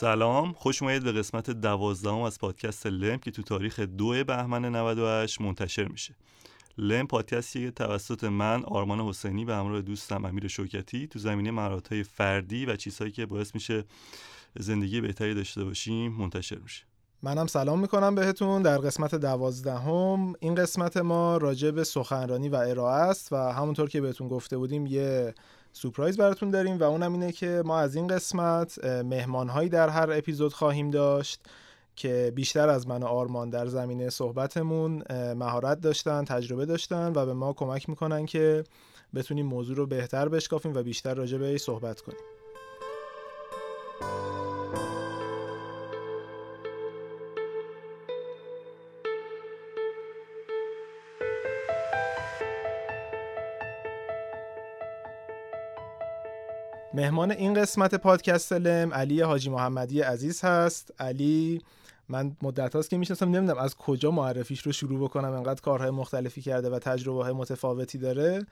سلام. خوش اومدید به قسمت دوازدهم از پادکست لم که تو تاریخ دو بهمن 98 منتشر میشه. لم پادکستی توسط من آرمان حسینی به همراه دوستم امیر شوکتی تو زمینه مهارت‌های فردی و چیزهایی که باعث میشه زندگی بهتری داشته باشیم منتشر میشه. منم سلام می‌کنم بهتون. در قسمت دوازدهم این قسمت ما راجع به سخنرانی و ارائه است و همونطور که بهتون گفته بودیم یه سورپرایز براتون داریم و اونم اینه که ما از این قسمت مهمانهایی در هر اپیزود خواهیم داشت که بیشتر از من و آرمان در زمینه صحبتمون مهارت داشتن تجربه داشتن و به ما کمک می‌کنن که بتونیم موضوع رو بهتر بشکافیم و بیشتر راجع به صحبت کنیم. مهمان این قسمت پادکست لم علی حاجی محمدی عزیز هست. علی من مدت هاست که می‌شناسم نمی‌دونم از کجا معرفیش رو شروع بکنم. انقدر کارهای مختلفی کرده و تجربه های متفاوتی داره.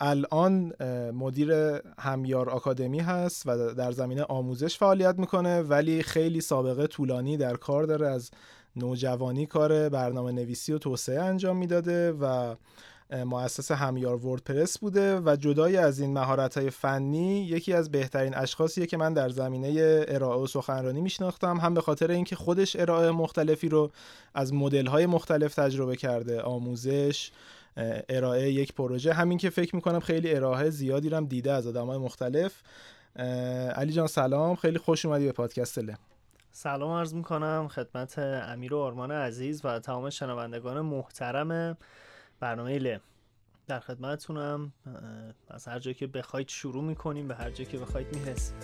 الان مدیر همیار آکادمی هست و در زمینه آموزش فعالیت می‌کنه ولی خیلی سابقه طولانی در کار داره. از نوجوانی کار برنامه نویسی و توسعه انجام می‌داده و مؤسس همیار وردپرس بوده و جدای از این مهارت های فنی یکی از بهترین اشخاصیه که من در زمینه ارائه و سخنرانی میشناختم هم به خاطر اینکه خودش ارائه مختلفی رو از مدل های مختلف تجربه کرده. آموزش ارائه یک پروژه. همین که فکر می‌کنم خیلی ارائه زیادی رو هم دیده از آدم های مختلف علی جان سلام. خیلی خوش اومدی به پادکست لم سلام عرض می‌کنم. خدمت امیر و آرمان عزیز و تمام شنوندگان محترم برنامه ل در خدمتتونم. از هر جایی که بخواید شروع می‌کنیم به هر جایی که بخواید می‌رسیم.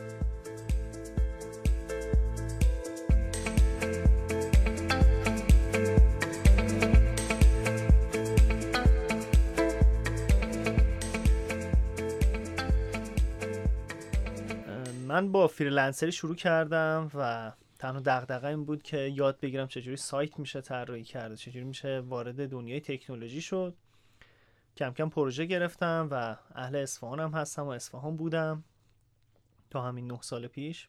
من با فریلنسری شروع کردم و تنها دغدغه این بود که یاد بگیرم چجوری سایت میشه طراحی کرده چجوری میشه وارد دنیای تکنولوژی شد. کم کم پروژه گرفتم و اهل اصفهان هم هستم و اصفهان بودم تا همین نه سال پیش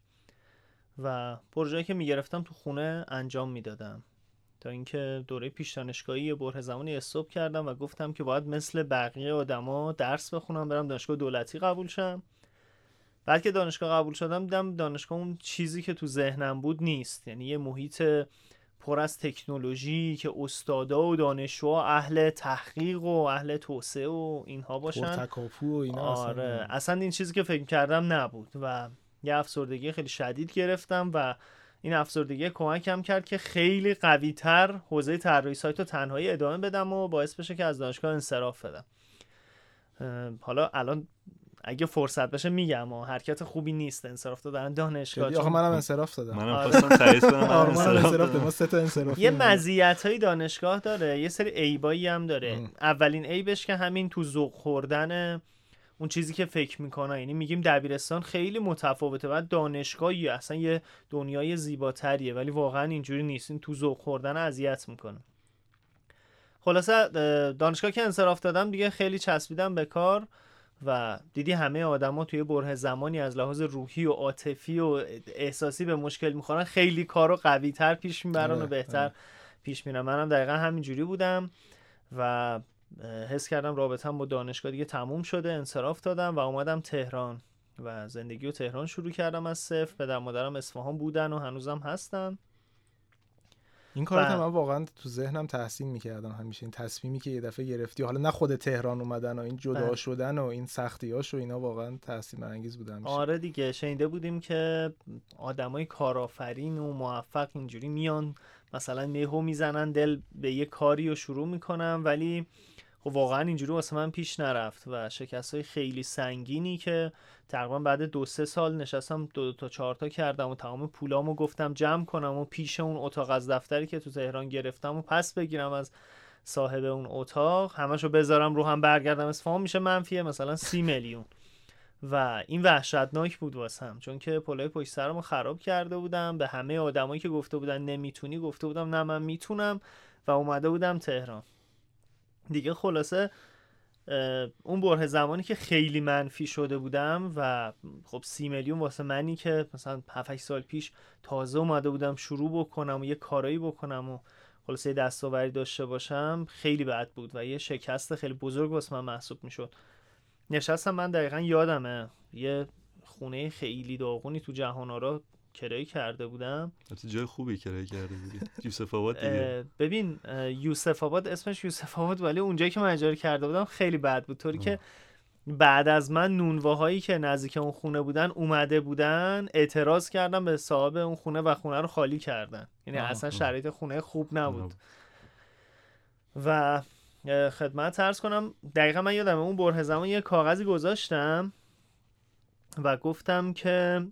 و پروژه که می‌گرفتم تو خونه انجام می‌دادم. تا اینکه دوره پیش دانشگاهی بره زمانی استوب کردم و گفتم که باید مثل بقیه آدما درس بخونم برم دانشگاه دولتی قبول شم. بعد که دانشگاه قبول شدم دیدم دانشگاه اون چیزی که تو ذهنم بود نیست. یعنی یه محیط پر از تکنولوژی که استادا و دانشجوها اهل تحقیق و اهل توسعه و اینها باشن. تکاپو و اینا آره اصلا, اصلا این چیزی که فکر کردم نبود و یه افسردگی خیلی شدید گرفتم و این افسردگی کمکم کرد که خیلی قوی تر حوزه طراحی سایت رو تنهایی ادامه بدم و باعث بشه که از دانشگاه انصراف بدم. حالا الان اگه فرصت بشه میگم و حرکت خوبی نیست انصراف دادن دانشگاه آخه منم انصراف دادم. منم آره. خواستم تعریف کنم انصراف یه مزیت های دانشگاه داره یه سری عیبایی هم داره. اولین عیبش که همین تو ذوق خوردن اون چیزی که فکر می‌کنه یعنی میگیم دبیرستان خیلی متفاوته و دانشگاهی اصلا یه دنیای زیباتریه ولی واقعا اینجوری نیست. این تو ذوق خوردن اذیت می‌کنه. خلاصه دانشگاه که انصراف دادم دیگه خیلی چسبیدم به کار. و دیدی همه آدما توی بره زمانی از لحاظ روحی و عاطفی و احساسی به مشکل می‌خورن. خیلی کارو قوی تر پیش می‌برن و آره، بهتر آره. پیش میرن. منم دقیقا همینجوری بودم و حس کردم رابطم با دانشگاه دیگه تموم شده انصراف دادم و اومدم تهران و زندگی و تهران شروع کردم از صفر. پدر مادرم اصفهان بودن و هنوزم هستن. این کارو من واقعا تو ذهنم تحسین می‌کردم همیشه. این تصمیمی که یه دفعه گرفتی حالا نه خود تهران اومدن و این جدا بله. شدن و این سختیاش و اینا واقعا تحسین برانگیز بود همیشه. آره دیگه شنیده بودیم که آدمای کارآفرین و موفق اینجوری میان مثلا نهو می‌زنن دل به یه کاری و شروع می‌کنن ولی خب واقعا اینجوری واسه من پیش نرفت و شکست های خیلی سنگینی که تقریبا بعد دو سه سال نشستم دو, تا چهار تا کردم و تمام پولامو گفتم جمع کنم و پیش اون اتاق از دفتری که تو تهران گرفتم و پس بگیرم از صاحب اون اتاق. همشو بذارم رو هم برگردم. اصفهان میشه منفیه مثلا سی میلیون. و این وحشتناک بود واسم چون که پلای پشت سرمو خراب کرده بودم. به همه آدمایی که گفته بودن نمی‌تونی گفته بودم نه من می‌تونم. و اومده بودم تهران. دیگه خلاصه اون بره زمانی که خیلی منفی شده بودم و خب سی میلیون واسه منی که مثلا 7 سال پیش تازه اومده بودم شروع بکنم و یه کارایی بکنم و خلاصه دستاوری داشته باشم خیلی بد بود و یه شکست خیلی بزرگ واسه من محسوب می‌شد. نشستم من دقیقا یادمه یه خونه خیلی داغونی تو جهان آرا کرایه کرده بودم. جای خوبی کرایه کرده بودی. یوسف آباد دیگه. ببین یوسف آباد اسمش یوسف آباد ولی اونجایی که من اجاره کرده بودم خیلی بد بود. طوری که بعد از من نونواهایی که نزدیک اون خونه بودن اومده بودن اعتراض کردم به صاحب اون خونه و خونه رو خالی کردن. یعنی اصلا شرایط خونه خوب نبود. و خدمت ترس کنم دقیقا من یادم اون بره زمان یه کاغذی گذاشتم و گفتم که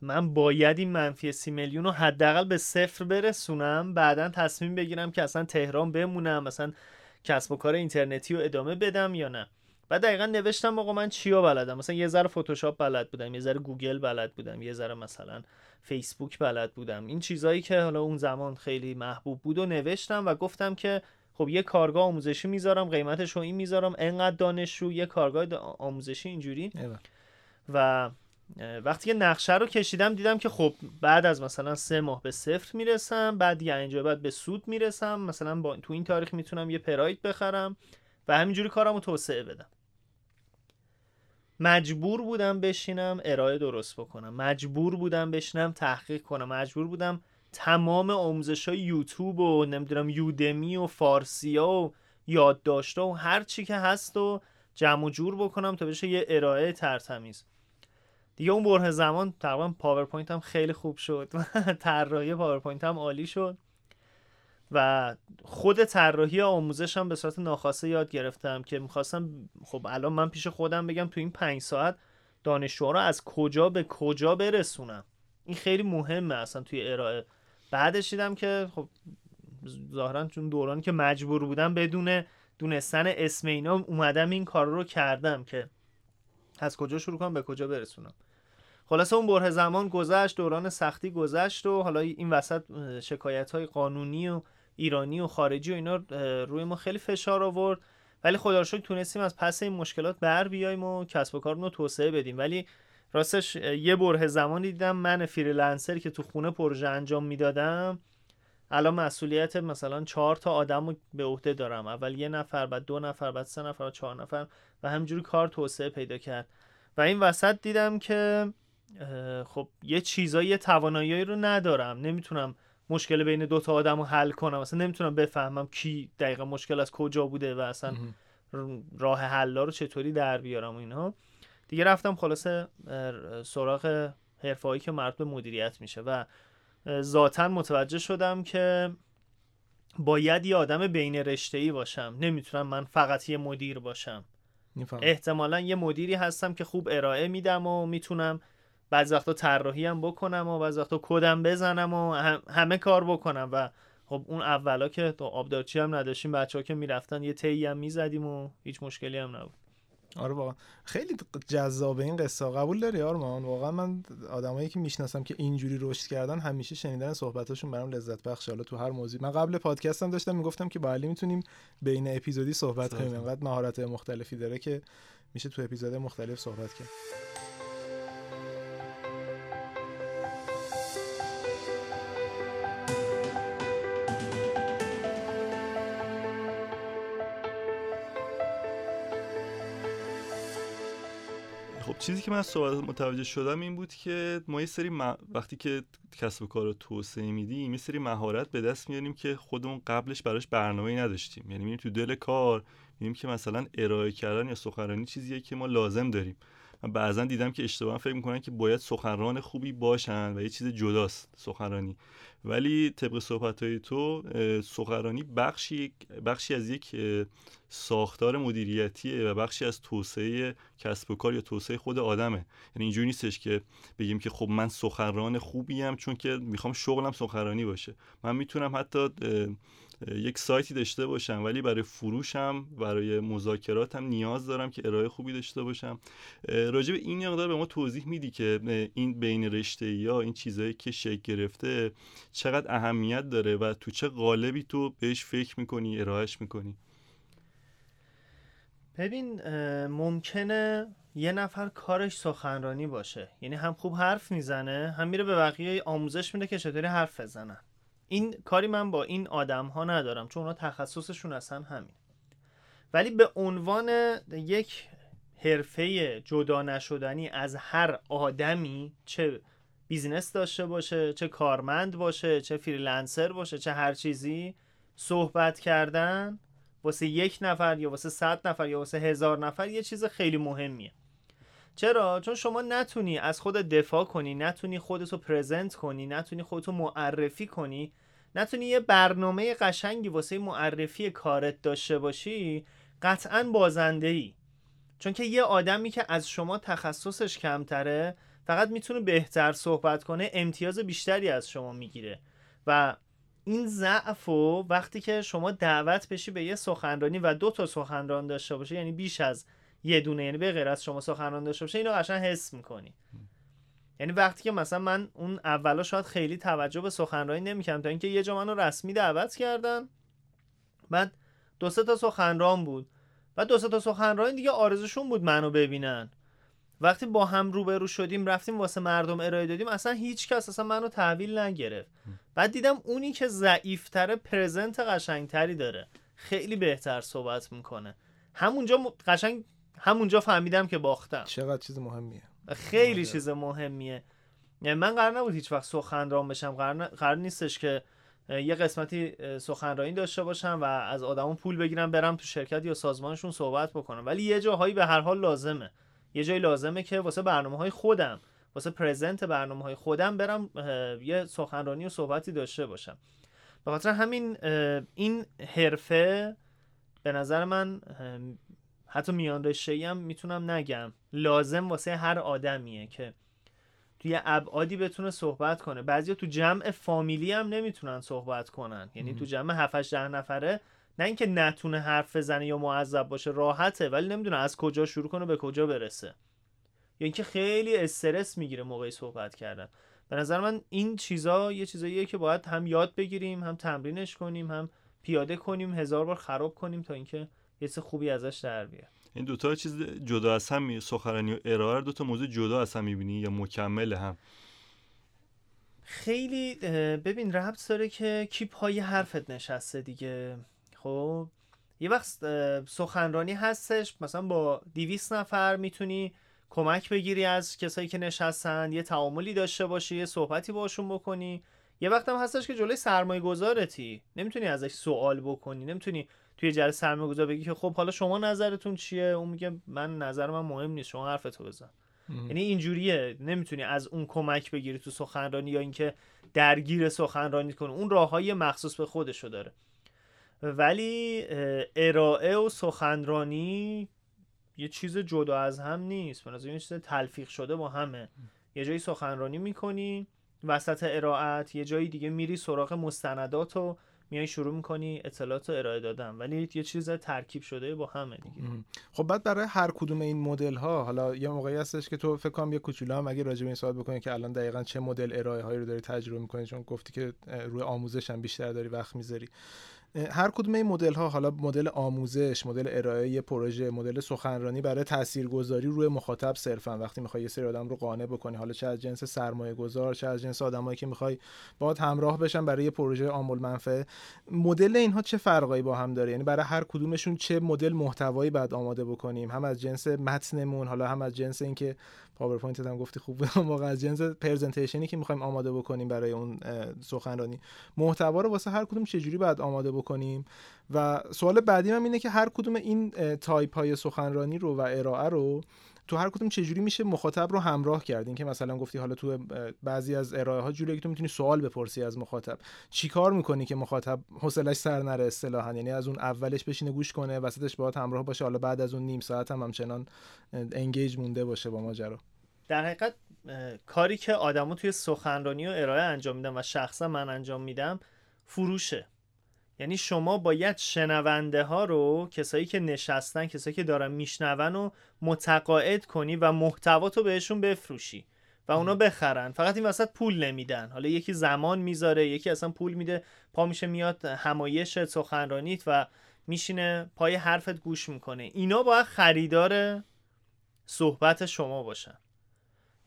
من باید این منفی سی میلیون رو حداقل به صفر برسونم بعدا تصمیم بگیرم که اصلا تهران بمونم مثلا کسب و کار اینترنتی رو ادامه بدم یا نه. و دقیقا نوشتم آقا من چیا بلدم؟ مثلا یه ذره فتوشاپ بلد بودم یه ذره گوگل بلد بودم یه ذره مثلا فیسبوک بلد بودم. این چیزهایی که حالا اون زمان خیلی محبوب بود و نوشتم و گفتم که خب یه کارگاه آموزشی می‌ذارم قیمتش رو این می‌ذارم انقدر دانشجو یه کارگاه آموزشی اینجوری. و وقتی که نقشه رو کشیدم دیدم که خب بعد از مثلا سه ماه به صفر می‌رسم بعد یه اینجا بعد به سود می‌رسم. مثلا با تو این تاریخ می‌تونم یه پراید بخرم و همینجوری کارم رو توسعه بدم. مجبور بودم بشینم ارائه درست بکنم. مجبور بودم بشینم تحقیق کنم. مجبور بودم تمام آموزش های یوتیوب و نمی‌دونم یودمی و فارسیا و یادداشت و هر چی که هست و جمع و جور بکنم تا بشه یه ارائه ترتمیز. دیگه اون برهه زمان تقریبا پاورپوینت هم خیلی خوب شد و طراحی پاورپوینت هم عالی شد و خود طراحی آموزش هم به صورت ناخواسته یاد گرفتم که می‌خواستم خب الان من پیش خودم بگم تو این پنج ساعت دانشجوها رو از کجا به کجا برسونم. این خیلی مهمه اصلا توی ارائه. بعدش دیدم که خب ظاهرا چون دورانی که مجبور بودم بدون دونستن اسم اینا اومدم این کار رو کردم که از کجا شروع کنم به کجا برسونم. خلاصه اون بره زمان گذشت دوران سختی گذشت و حالا این وسط شکایت های قانونی و ایرانی و خارجی و اینا روی ما خیلی فشار آورد. ولی خدا رو تونستیم از پس این مشکلات بر بیایم و کسب و کارمون رو توسعه بدیم. ولی راستش یه بره زمانی دیدم من فریلنسر که تو خونه پروژه انجام می‌دادم الان مسئولیت مثلا چهار تا آدم رو به عهده دارم. اول یه نفر بعد دو نفر بعد سه نفر بعد چهار نفر و همینجوری کار توسعه پیدا کرد. و این وسط دیدم که خب یه چیزایی توانایی رو ندارم. نمی‌تونم مشکل بین دو تا آدم رو حل کنم. اصلا نمی‌تونم بفهمم کی دقیقا مشکل از کجا بوده و اصلا راه حل رو چطوری در بیارم و اینها دیگه رفتم خلاصه سراغ حرفهایی که مربوط به مدیریت میشه و ذاتا متوجه شدم که باید یه آدم بین رشته ای باشم. نمی‌تونم من فقط یه مدیر باشم. احتمالا یه مدیری هستم که خوب ارائه میدم و می‌تونم بعض وقتا طراحی هم بکنم و بعض وقتا کدم بزنم و همه کار بکنم. و خب اون اولا که تو آبدارچی هم نداشتیم بچه ها که می‌رفتن یه تی هم می‌زدیم و هیچ مشکلی هم نبود. آره واقعا. خیلی جذابه این قصه قبول داری آرمان؟ واقعا من آدمایی که می‌شناسم که اینجوری رشد کردن همیشه شنیدن صحبتاشون برام لذت بخش. حالا تو هر موضوعی. من قبل پادکستم داشتم می‌گفتم که با علی می‌تونیم بین اپیزودی صحبت کنیم. انقدر مهارت مختلفی داره که میشه تو اپیزود مختلف صحبت کرد. چیزی که من صحبت متوجه شدم این بود که ما یه سری وقتی که کسب و کار رو توسعه میدیم یه سری مهارت به دست میاریم که خودمون قبلش براش برنامه نداشتیم. یعنی میریم تو دل کار می‌بینیم که مثلا ارائه کردن یا سخنرانی چیزیه که ما لازم داریم. من بعضا دیدم که اشتباه فکر می‌کنن که باید سخنران خوبی باشن و یه چیز جداست سخنرانی. ولی طبق صحبت های تو سخنرانی بخشی بخشی از یک ساختار مدیریتیه و بخشی از توسعه کسب و کار یا توسعه خود آدمه. یعنی اینجوری نیستش که بگیم که خب من سخنران خوبیم چون که می‌خوام شغلم سخنرانی باشه. من می‌تونم حتی یک سایتی داشته باشم ولی برای فروشم برای مذاکراتم نیاز دارم که ارائه خوبی داشته باشم. راجع به این مقدار به ما توضیح میدی که این بین رشته یا این چیزهایی که شکل گرفته چقدر اهمیت داره و تو چه قالبی تو بهش فکر می‌کنی ارائهش می‌کنی؟ ببین ممکنه یه نفر کارش سخنرانی باشه. یعنی هم خوب حرف می‌زنه هم میره به بقیه آموزش میده که چطوری حرف بزنن. این کاری من با این آدم ها ندارم چون اونا تخصصشون اصلا همین. ولی به عنوان یک حرفه جدا نشدنی از هر آدمی چه business داشته باشه چه کارمند باشه چه freelancer باشه چه هر چیزی صحبت کردن واسه یک نفر یا واسه صد نفر یا واسه هزار نفر یه چیز خیلی مهمیه. چرا؟ چون شما نتونی از خود دفاع کنی نتونی خودتو پرزنت کنی نتونی خودتو معرفی کنی نتونی یه برنامه قشنگی واسه معرفی کارت داشته باشی قطعا بازنده ای چون که یه آدمی که از شما تخصصش کمتره فقط می‌تونه بهتر صحبت کنه امتیاز بیشتری از شما می‌گیره. و این ضعف و وقتی که شما دعوت بشی به یه سخنرانی و دو تا سخنران داشته باشه یعنی بیش از یه دونه یعنی به غیر از شما سخنران داشته باشه اینو قشنگ حس می‌کنی. یعنی وقتی که مثلا من اون اولا شاید خیلی توجه به سخنرانی نمی‌کردم تا اینکه یه جا منو رسمی دعوت کردن. بعد دو سه تا سخنران بود. و دو سه تا سخنران دیگه آرزوشون بود منو ببینن. وقتی با هم روبرو شدیم رفتیم واسه مردم ارائه دادیم اصلا هیچ کس اصلا منو تحویل نگرفت. بعد دیدم اونی که ضعیفتره پرزنت قشنگتری داره. خیلی بهتر صحبت می‌کنه. همونجا قشنگ همونجا فهمیدم که باختم. چقدر چیز مهمیه. خیلی چیز مهمیه. یعنی من قرار نبود هیچ وقت سخنران بشم. قرار, قرار نیستش که یه قسمتی سخنرانی داشته باشم و از آدمون پول بگیرم برم تو شرکت یا سازمانشون صحبت بکنم. ولی یه جاهایی به هر حال لازمه. یه جایی لازمه که واسه برنامه های خودم واسه پرزنت برنامه های خودم برم یه سخنرانی و صحبتی داشته باشم. به خاطر همین این حرفه به نظر من حتی میان رشته هم می‌تونم نگم. لازم واسه هر آدمیه که توی ابعادی بتونه صحبت کنه. بعضیا تو جمع فامیلی هم نمی‌تونن صحبت کنن. یعنی تو جمع 7 ده نفره. نه اینکه نتونه حرف بزنه یا معذب باشه راحته ولی نمی‌دونه از کجا شروع کنه به کجا برسه. یا اینکه خیلی استرس می‌گیره موقعی صحبت کردن. به نظر من این چیزا یه چیزاییه که باید هم یاد بگیریم هم تمرینش کنیم هم پیاده کنیم هزار بار خراب کنیم تا اینکه چیز خوبی ازش در بیاد این دوتا چیز جدا از هم سخنرانی و ارائه دو تا موضوع جدا از هم می‌بینی یا مکمل هم؟ خیلی ببین ربط داره که کی پای حرفت نشسته دیگه. خب یه وقت سخنرانی هستش مثلا با دیویس نفر می‌تونی کمک بگیری از کسایی که نشستن یه تعاملی داشته باشی یه صحبتی باشون بکنی. یه وقت هم هستش که جلوی سرمایه گذارتی نمی‌تونی ازش سوال بکنی نمی‌تونی توی جلسه سرمایه گذار بگی که خب حالا شما نظرتون چیه؟ اون میگه من نظر من مهم نیست شما حرفتو بزن. یعنی اینجوریه نمی‌تونی از اون کمک بگیری تو سخنرانی یا اینکه درگیر سخنرانی کنی. اون راههای مخصوص به خودشو داره. ولی ارائه و سخنرانی یه چیز جدا از هم نیست. به یه چیز تلفیق شده با همه. یه جایی سخنرانی می‌کنی وسط ارائت یه جایی دیگه میری سراغ مستندات و میای شروع می‌کنی اطلاعات رو ارائه دادن ولی یه چیز ترکیب شده با همه دیگه. خب بعد برای هر کدوم این مدل ها حالا یه موقعی هستش که تو فکر کنم یه کوچولو هم اگه راجع به این صحبت بکنی که الان دقیقا چه مدل ارائه هایی رو داری تجربه می‌کنی چون گفتی که روی آموزش هم بیشتر داری وقت می‌ذاری. هر کدوم این مدل ها حالا مدل آموزش مدل ارائه پروژه مدل سخنرانی برای تاثیرگذاری روی مخاطب صرفا. وقتی می‌خوای یه سری آدم رو قانع بکنی حالا چه از جنس سرمایه گذار چه از جنس آدمایی که می‌خوای باهات همراه بشن برای یه پروژه عام‌المنفعه مدل اینها چه فرقایی با هم داره؟ یعنی برای هر کدومشون چه مدل محتوایی باید آماده بکنیم؟ هم از جنس متنمون حالا هم از جنس اینکه پاورپوینت هم گفتی خوب موقع از جنس presentation ی که می‌خوایم آماده بکنیم برای اون سخنرانی. محتوا رو واسه هر کدوم چجوری باید آماده بکنیم؟ و سوال بعدی هم اینه که هر کدوم این تایپ های سخنرانی رو و ارائه رو تو هر کدوم چجوری میشه مخاطب رو همراه کردین که مثلا گفتی حالا تو بعضی از ارائه ها جوری که تو می‌تونی سوال بپرسی از مخاطب. چیکار می‌کنی که مخاطب حوصلش سر نره اصطلاحا؟ یعنی از اون اولش بشینه گوش کنه وسطش باهات همراه باشه حالا بعد از اون نیم ساعت هم همچنان engage مونده باشه با ماجرا. در حقیقت کاری که آدمو توی سخنرانی و ارائه انجام میدم و شخصا من انجام میدم فروشه. یعنی شما باید شنونده ها رو کسایی که نشستن کسایی که دارن میشنون و متقاعد کنی و محتوا تو بهشون بفروشی و اونا بخرن. فقط این وسط پول نمیدن. حالا یکی زمان می‌ذاره یکی اصلا پول میده پا میشه میاد همایش سخنرانیت و میشینه پای حرفت گوش می‌کنه. اینا باید خریدار صحبت شما باشن.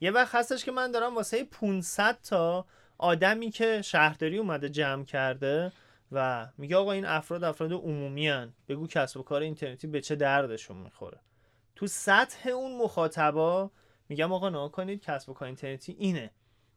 یه وقت هستش که من دارم واسه 500 تا آدمی که شهرداری اومده جمع کرده و میگه آقا این افراد افراد عمومی هن. بگو کسب و کار اینترنتی به چه دردشون می‌خوره. تو سطح اون مخاطبا میگم آقا نها کنید کسب و کار اینترنتی اینه.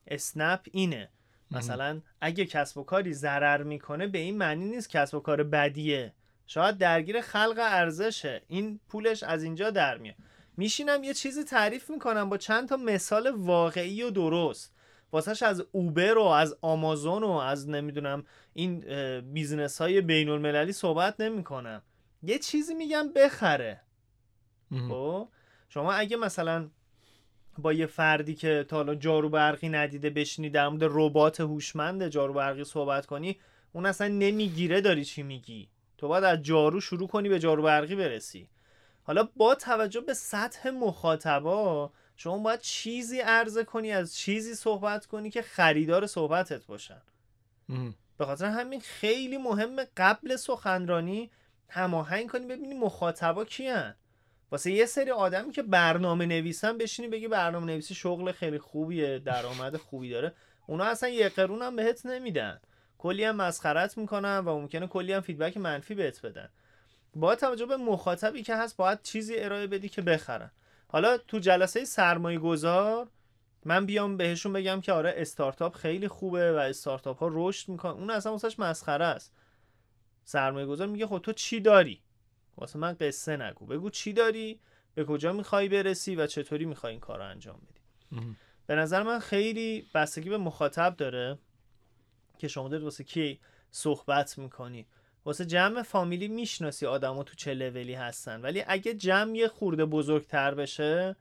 اسنپ اینه. مثلا اگه کسب و کاری ضرر می‌کنه به این معنی نیست کسب و کار بدیه. شاید درگیر خلق ارزشه. این پولش از اینجا در میاد. میشینم یه چیزی تعریف می‌کنم با چند تا مثال واقعی و درست. واسش از اوبر و از آمازون و از نمی‌دونم این business های بین المللی صحبت نمی‌کنم یه چیزی میگم بخره. خب؟ شما اگه مثلا با یه فردی که تا حالا جارو برقی ندیده بشینی در مورد ربات هوشمند جارو برقی صحبت کنی اون اصلا نمی‌گیره داری چی میگی. تو باید از جارو شروع کنی به جارو برقی برسی. حالا با توجه به سطح مخاطبا شما باید چیزی عرضه کنی از چیزی صحبت کنی که خریدار صحبتت باشن. به خاطر همین خیلی مهمه قبل سخنرانی هماهنگ کنی ببینی مخاطبا کیان. واسه یه سری آدمی که برنامه نویسن بشینی بگی برنامه نویسی شغل خیلی خوبیه درآمد خوبی داره. اونا اصلا یه قرون هم بهت نمیدن. کلی هم مسخرت می‌کنن و ممکنه کلی هم فیدبک منفی بهت بدن. با توجه به مخاطبی که هست باید چیزی ارائه بدی که بخرن. حالا تو جلسه سرمایه گذار من بیام بهشون بگم که آره استارتاپ خیلی خوبه و استارتاپ ها رشد می‌کنن. اون اصلا واسش مسخره است. سرمایه گذار میگه خب تو چی داری؟ واسه من قصه نگو. بگو چی داری؟ به کجا می‌خوای برسی و چطوری می‌خوای این کار رو انجام بدی؟ به نظر من خیلی بستگی به مخاطب داره که شما دارید واسه کی صحبت می‌کنی. واسه جمع فامیلی می‌شناسی آدما تو چه لولی هستن. ولی اگه جمع یه خورده بزرگتر بشه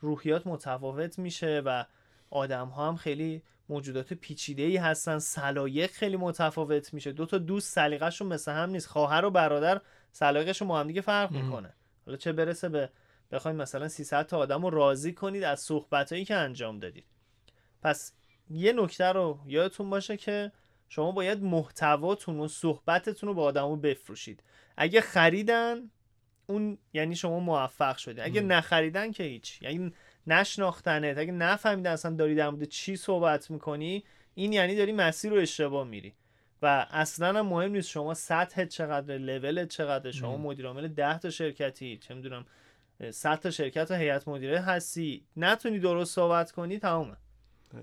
روحیات متفاوت میشه و آدم ها هم خیلی موجودات پیچیده ای هستن. سلایق خیلی متفاوت میشه. دو تا دوست سلیقه‌شون مثل هم نیست. خواهر و برادر سلیقه‌شون با هم دیگه فرق می‌کنه. حالا چه برسه به بخواید مثلا 300 تا آدم رو راضی کنید از صحبتایی که انجام دادید. پس یه نکته رو یادتون باشه که شما باید محتواتون و صحبتتون رو به آدمو بفروشید. اگه خریدن اون یعنی شما موفق شدید اگه نخریدن که هیچ. یعنی نشناختنت. اگه نفهمیدن اصلا داری در مورد چی صحبت می‌کنی این یعنی داری مسیر رو اشتباه میری. و اصلا هم مهم نیست شما سطح چقدر لول چقدر شما مدیر عامل 10 تا شرکتی چه می‌دونم 100 تا شرکت و هیئت مدیره هستی. نتونی درست صحبت کنی تمومه.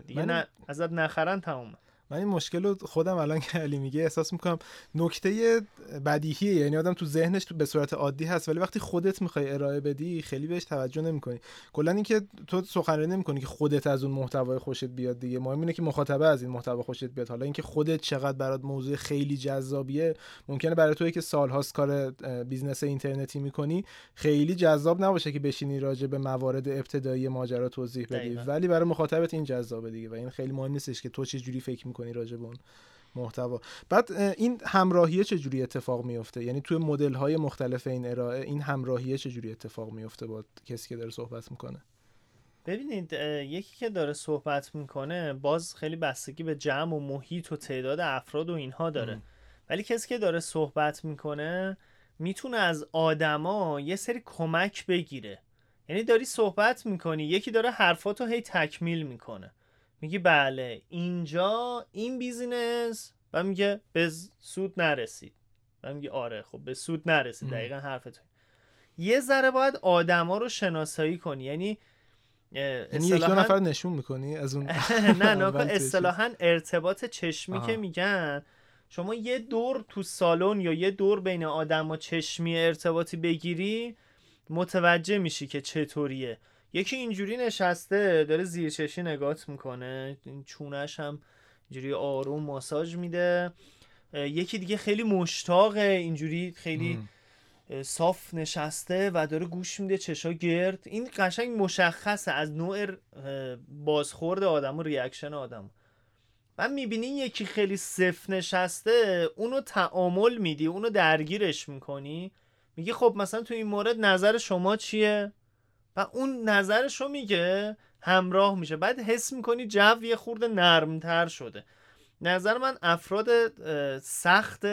دیگه نه ازت نخرن تمومه. من این مشکل رو خودم الان که علی میگه احساس می‌کنم نکته بدیهیه. یعنی آدم تو ذهنش به صورت عادی هست ولی وقتی خودت می‌خوای ارائه بدی خیلی بهش توجه نمی‌کنی. کلا اینکه تو سخنرانی نمی‌کنی که خودت از اون محتوای خوشت بیاد دیگه. مهم اینه که مخاطبه از این محتوا خوشت بیاد. حالا اینکه خودت چقدر برات موضوع خیلی جذابیه ممکنه برای توی که سالهاست کار business اینترنتی می‌کنی خیلی جذاب نباشه که بشینی راجع به موارد ابتدایی ماجرا توضیح بدی. ولی برای مخاطبت این جذابه دیگه و این خیلی مهم نیستش که تو چه جوری فکر می‌کنی راجع به اون محتوا. بعد این همراهیه چجوری اتفاق میفته یعنی توی مدل های مختلف این ارائه این همراهیه چجوری اتفاق میفته با کسی که داره صحبت می‌کنه؟ ببینید یکی که داره صحبت می‌کنه باز خیلی بستگی به جمع و محیط و تعداد افراد و اینها داره. ولی کسی که داره صحبت می‌کنه می‌تونه از آدما یه سری کمک بگیره. یعنی داری صحبت می‌کنی یکی داره حرفاتو هی تکمیل می‌کنه. میگی بله اینجا این بیزینس. و میگه به سود نرسید. و میگه آره خب به سود نرسید دقیقا حرفت یه ذره باید آدما رو شناسایی کنی. یعنی یعنی یک دو نفر نشون می‌کنی از اون نه نه اصطلاحا ارتباط چشمی که میگن. شما یه دور تو سالن یا یه دور بین آدم و چشمی ارتباطی بگیری متوجه میشی که چطوریه. یکی اینجوری نشسته داره زیر چشی نگات می‌کنه چونش هم اینجوری آروم ماساژ میده. یکی دیگه خیلی مشتاقه اینجوری خیلی صاف نشسته و داره گوش میده چشا گرد. این قشنگ مشخصه از نوع بازخورد آدم و ریاکشن آدم. و می‌بینی یکی خیلی صف نشسته اونو تعامل میدی اونو درگیرش می‌کنی. میگی خب مثلا تو این مورد نظر شما چیه؟ و اون نظرش رو میگه همراه میشه. بعد حس می‌کنی جو یه خورده نرمتر شده. نظر من افراد سخت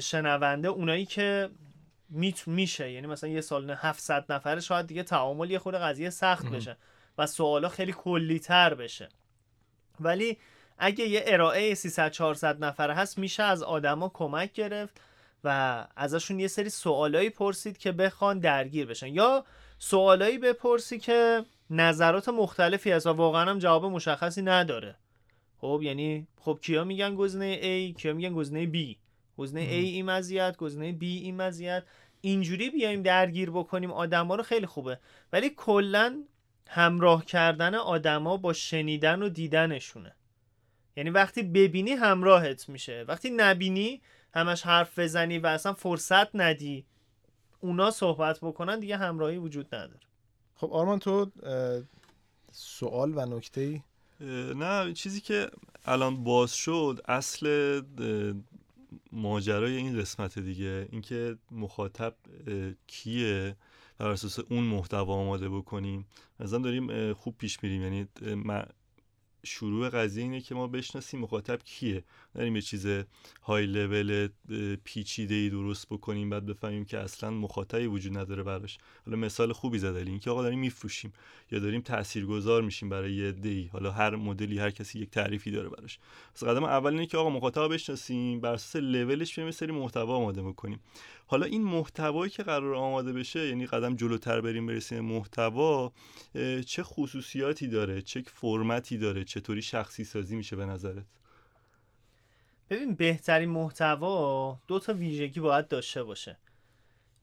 شنونده اونایی که میشه. یعنی مثلا یه سال 700 نفره شاید دیگه تعامل یه خود قضیه سخت بشه و سوالا خیلی کلی تر بشه. ولی اگه یه ارائه 300 400 نفره هست میشه از آدما کمک گرفت و ازشون یه سری سوالایی پرسید که بخوان درگیر بشن. یا سوالایی بپرسی که نظرات مختلفی هست و واقعا هم جواب مشخصی نداره. خب یعنی خب کیا میگن گزینه A کیا میگن گزینه B گزینه A این مزیت گزینه B این مزیت اینجوری بیایم درگیر بکنیم آدما رو خیلی خوبه. ولی کلا همراه کردن آدما با شنیدن و دیدنشونه. یعنی وقتی ببینی همراهت میشه. وقتی نبینی همش حرف بزنی و اصلا فرصت ندی اونا صحبت بکنن دیگه همراهی وجود نداره. خب آرمان تو سوال و نکته ای نه چیزی که الان باز شد اصل ماجرای این قسمت دیگه اینکه مخاطب کیه بر اساس اون محتوا آماده بکنیم. مثلا داریم خوب پیش میریم. یعنی شروع قضیه اینه که ما بشناسیم مخاطب کیه. داریم یه چیز های لول پیچیده ای درست بکنیم بعد بفهمیم که اصلا مخاطبی وجود نداره براش. حالا مثال خوبی زده اینکه آقا داریم میفروشیم یا داریم تاثیرگذار میشیم برای یه دی حالا هر مدلی هر کسی یک تعریفی داره براش. پس قدم اول اینه که آقا مخاطب بشناسیم بر اساس لولش بریم سری محتوا آماده بکنیم. حالا این محتوایی که قرار آماده بشه یعنی قدم جلوتر بریم برسیم محتوا چه خصوصیاتی داره؟ چه فرمتی داره؟ چطوری شخصی سازی میشه به نظرت؟ ببین بهترین محتوا دو تا ویژگی باید داشته باشه.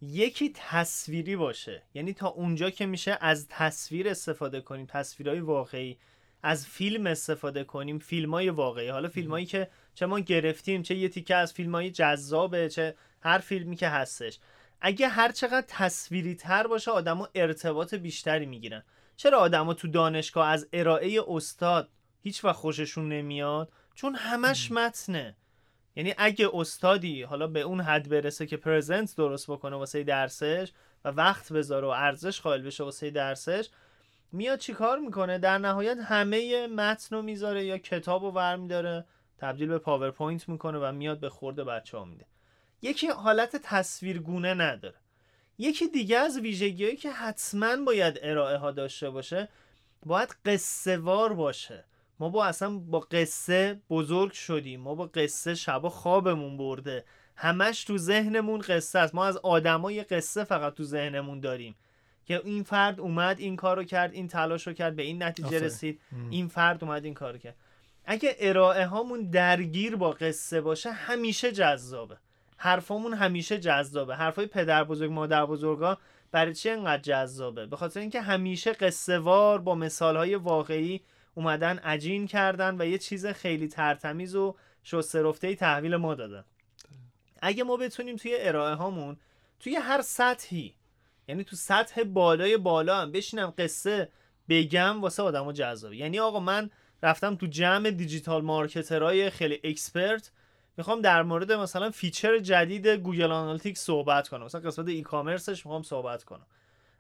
یکی تصویری باشه. یعنی تا اونجا که میشه از تصویر استفاده کنیم. تصویرهای واقعی. از فیلم استفاده کنیم. فیلم های واقعی. حالا فیلم هایی که چه ما گرفتیم چه یه تیکه از فیلم های جذابه چه هر فیلمی که هستش. اگه هر چقدر تصویری تر باشه آدما ارتباط بیشتری می‌گیرن. چرا آدما تو دانشگاه از ارائه استاد هیچ وقت خوششون نمیاد؟ چون همش متنه. یعنی اگه استادی حالا به اون حد برسه که پرزنت درست بکنه واسه درسش و وقت بذاره و ارزش قائل بشه واسه درسش میاد چیکار می‌کنه؟ در نهایت همه متن رو می‌ذاره یا کتاب رو ور میداره تبدیل به پاورپوینت می‌کنه و میاد به خورد بچه ها میده. یکی حالت تصویرگونه نداره. یکی دیگه از ویژگیهایی که حتما باید ارائه ها داشته باشه باید قصه وار باشه. ما با اصلا با قصه بزرگ شدیم. ما با قصه شبا خوابمون برده. همش تو ذهنمون قصه است. ما از آدمای قصه فقط تو ذهنمون داریم. که این فرد اومد این کارو کرد این تلاش رو کرد به این نتیجه رسید. این فرد اومد این کارو کرد. اگه ارائه هامون درگیر با قصه باشه همیشه جذابه. حرفامون همیشه جذابه. حرفای پدر بزرگ مادر بزرگا برای چی انقدر جذابه؟ به خاطر اینکه همیشه قصه وار با مثال های واقعی اومدن عجین کردن و یه چیز خیلی ترتمیز و شسته تحویل ما دادن. اگه ما بتونیم توی ارائه هامون توی هر سطحی یعنی تو سطح بالای بالا هم بشینم قصه بگم واسه آدمو جذابه. یعنی آقا من رفتم تو جمع digital marketer های خیلی expert. می‌خوام در مورد مثلا feature جدید Google Analytics صحبت کنم. مثلا قسمت e-commerce ش می‌خوام صحبت کنم.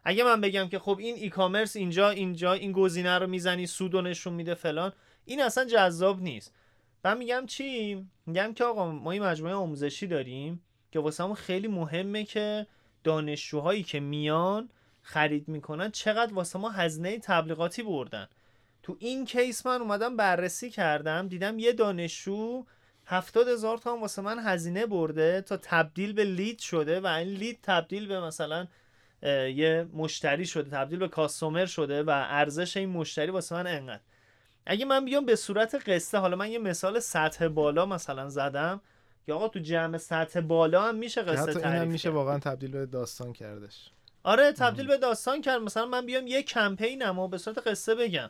اگه من بگم که خب این e-commerce اینجا اینجا این گزینه رو می‌زنی سود و نشون میده فلان این اصلا جذاب نیست. من میگم چی؟ میگم که آقا ما این مجموعه آموزشی داریم که واسه خیلی مهمه که دانشجوهایی که میان خرید می‌کنن چقدر واسه ما هزینه تبلیغاتی بردن. تو این کیس من اومدم بررسی کردم دیدم یه دانشجو هفتاد هزار تا واسه من هزینه برده تا تبدیل به لید شده و این لید تبدیل به مثلا یه مشتری شده تبدیل به کاستومر شده و ارزش این مشتری واسه من انقدر. اگه من بیام به صورت قصه حالا من یه مثال سطح بالا مثلا زدم یا آقا تو جمع سطح بالا هم میشه قصه تعریف اینم میشه واقعا تبدیل به داستان کردش. آره تبدیل به داستان کرد. مثلا من بیام یه کمپینم و به صورت قصه بگم.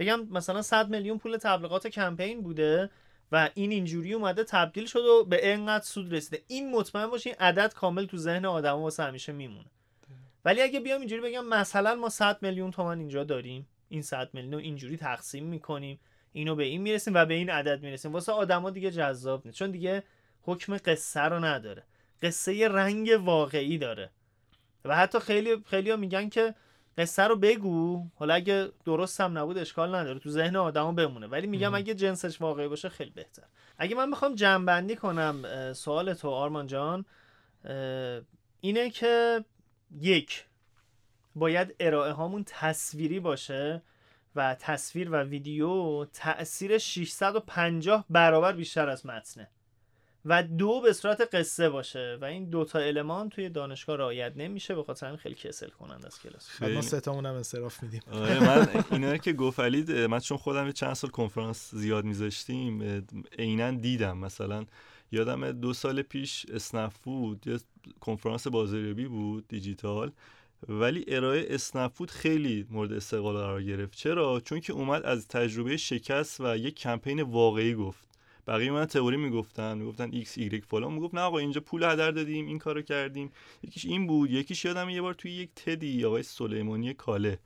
بگم مثلا 100 میلیون پول تبلیغات کمپین بوده و این اینجوری اومده تبدیل شد و به انقدر سود رسیده. این مطمئن باشین عدد کامل تو ذهن آدم واسه همیشه میمونه. ولی اگه بیام اینجوری بگم مثلا ما 100 میلیون تومن اینجا داریم این 100 میلیون اینجوری تقسیم می‌کنیم اینو به این می‌رسیم و به این عدد می‌رسیم. واسه آدما دیگه جذاب نیست چون دیگه حکم قصه رو نداره. قصه رنگ واقعی داره. و حتی خیلی خیلی میگن که قصه رو بگو. حالا اگه درست هم نبود اشکال نداره. تو ذهن آدمو بمونه. ولی میگم اگه جنسش واقعی باشه خیلی بهتر. اگه من بخوام جنبندی کنم سوال تو آرمان جان اینه که یک باید ارائه هامون تصویری باشه و تصویر و ویدیو تاثیر 650 برابر بیشتر از متنه. و دو به صورت قصه باشه و این دوتا المان توی دانشگاه رعایت نمیشه به خاطر همین خیلی کسل کنند از کلاس. ما سه تامون هم انصراف میدیم. آره من اینا که گفت من چون خودم چند سال کنفرانس زیاد میذاشتیم عینا دیدم. مثلا یادم دو سال پیش اسنپ فود یه کنفرانس بازاریابی بود دیجیتال. ولی ارائه اسنپ فود خیلی مورد استقبال قرار گرفت. چرا؟ چون که اومد از تجربه شکست و یک کمپین واقعی گفت. بقیه من تئوری می‌گفتن می‌گفتن ایکس ایگرگ فلان. می‌گفت نه آقا اینجا پول هدر دادیم این کارو کردیم. یکیش این بود. یکیش یادم یه بار توی یک TED ی آقای سلیمانی کاله